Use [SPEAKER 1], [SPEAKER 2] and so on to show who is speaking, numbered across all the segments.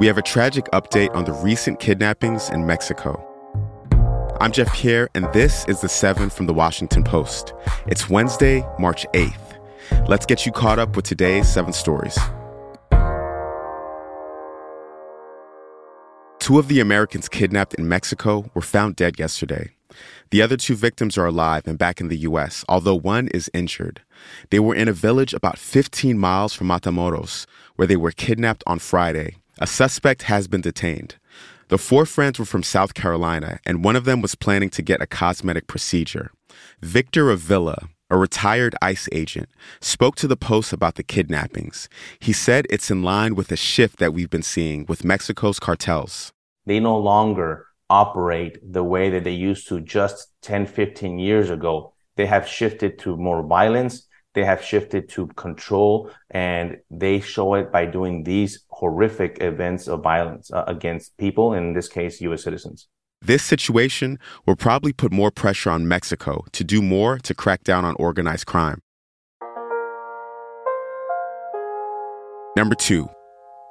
[SPEAKER 1] we have a tragic update on the recent kidnappings in Mexico. I'm Jeff Pierre, and this is The Seven from The Washington Post. It's Wednesday, March 8th. Let's get you caught up with today's seven stories. Two of the Americans kidnapped in Mexico were found dead yesterday. The other two victims are alive and back in the U.S., although one is injured. They were in a village about 15 miles from Matamoros, where they were kidnapped on Friday. A suspect has been detained. The four friends were from South Carolina, and one of them was planning to get a cosmetic procedure. Victor Avila, a retired ICE agent, spoke to the Post about the kidnappings. He said it's in line with a shift that we've been seeing with Mexico's cartels.
[SPEAKER 2] They no longer operate the way that they used to just 10, 15 years ago. They have shifted to more violence they have shifted to control and they show it by doing these horrific events of violence uh, against people, in this case, U.S. citizens.
[SPEAKER 1] This situation will probably put more pressure on Mexico to do more to crack down on organized crime. Number two,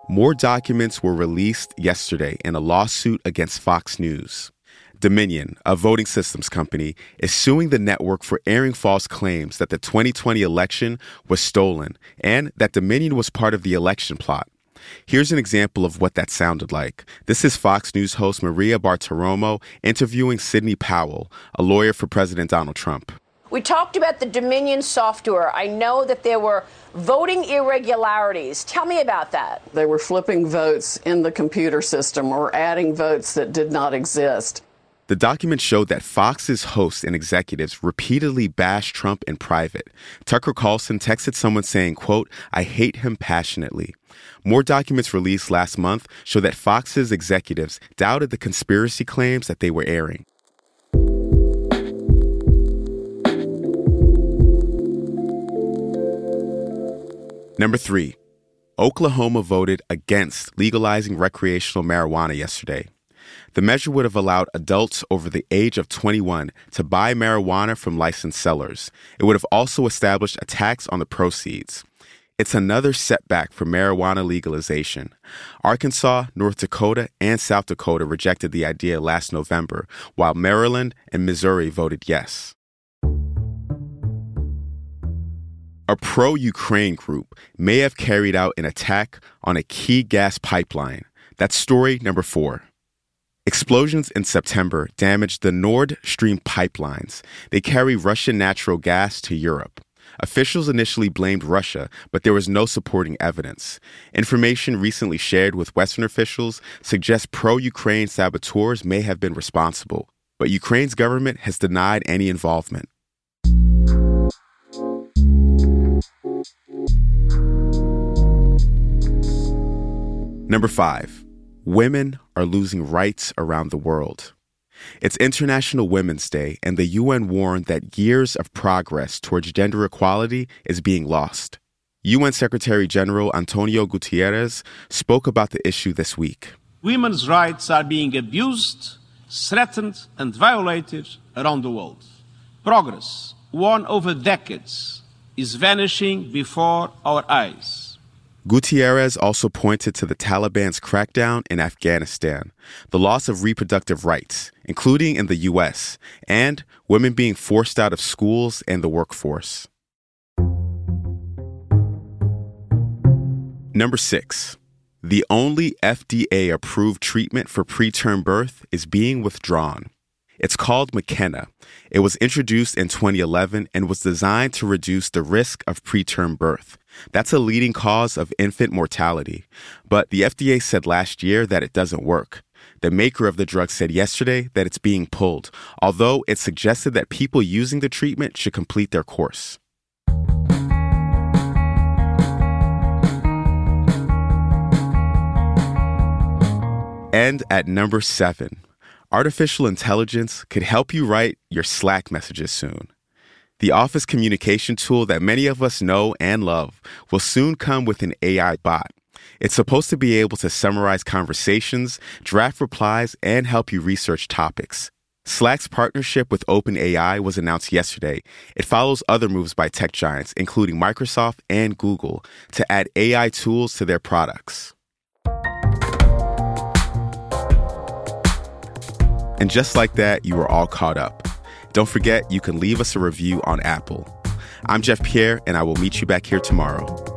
[SPEAKER 1] more documents were released yesterday in a lawsuit against Fox News. Dominion, a voting systems company, is suing the network for airing false claims that the 2020 election was stolen and that Dominion was part of the election plot. Here's an example of what that sounded like. This is Fox News host Maria Bartiromo interviewing Sidney Powell, a lawyer for President Donald Trump.
[SPEAKER 3] We talked about the Dominion software. I know that there were voting irregularities. Tell me about that.
[SPEAKER 4] They were flipping votes in the computer system or adding votes that did not exist.
[SPEAKER 1] The document showed that Fox's hosts and executives repeatedly bashed Trump in private. Tucker Carlson texted someone saying, quote, I hate him passionately. More documents released last month show that Fox's executives doubted the conspiracy claims that they were airing. Number three, Oklahoma voted against legalizing recreational marijuana yesterday. The measure would have allowed adults over the age of 21 to buy marijuana from licensed sellers. It would have also established a tax on the proceeds. It's another setback for marijuana legalization. Arkansas, North Dakota, and South Dakota rejected the idea last November, while Maryland and Missouri voted yes. A pro Ukraine group may have carried out an attack on a key gas pipeline. That's story number four. Explosions in September damaged the Nord Stream pipelines. They carry Russian natural gas to Europe. Officials initially blamed Russia, but there was no supporting evidence. Information recently shared with Western officials suggests pro Ukraine saboteurs may have been responsible, but Ukraine's government has denied any involvement. Number five. Women are losing rights around the world. It's International Women's Day, and the UN warned that years of progress towards gender equality is being lost. UN Secretary General Antonio Guterres spoke about the issue this week.
[SPEAKER 5] Women's rights are being abused, threatened, and violated around the world. Progress, won over decades, is vanishing before our eyes.
[SPEAKER 1] Guterres also pointed to the Taliban's crackdown in Afghanistan, the loss of reproductive rights, including in the U.S., and women being forced out of schools and the workforce. Number six, the only FDA approved treatment for preterm birth is being withdrawn. It's called Makena. It was introduced in 2011 and was designed to reduce the risk of preterm birth. That's a leading cause of infant mortality. But the FDA said last year that it doesn't work. The maker of the drug said yesterday that it's being pulled, although it suggested that people using the treatment should complete their course. And at number seven, artificial intelligence could help you write your Slack messages soon. The office communication tool that many of us know and love will soon come with an AI bot. It's supposed to be able to summarize conversations, draft replies, and help you research topics. Slack's partnership with OpenAI was announced yesterday. It follows other moves by tech giants, including Microsoft and Google, to add AI tools to their products. And just like that, you are all caught up. Don't forget, you can leave us a review on Apple. I'm Jeff Pierre, and I will meet you back here tomorrow.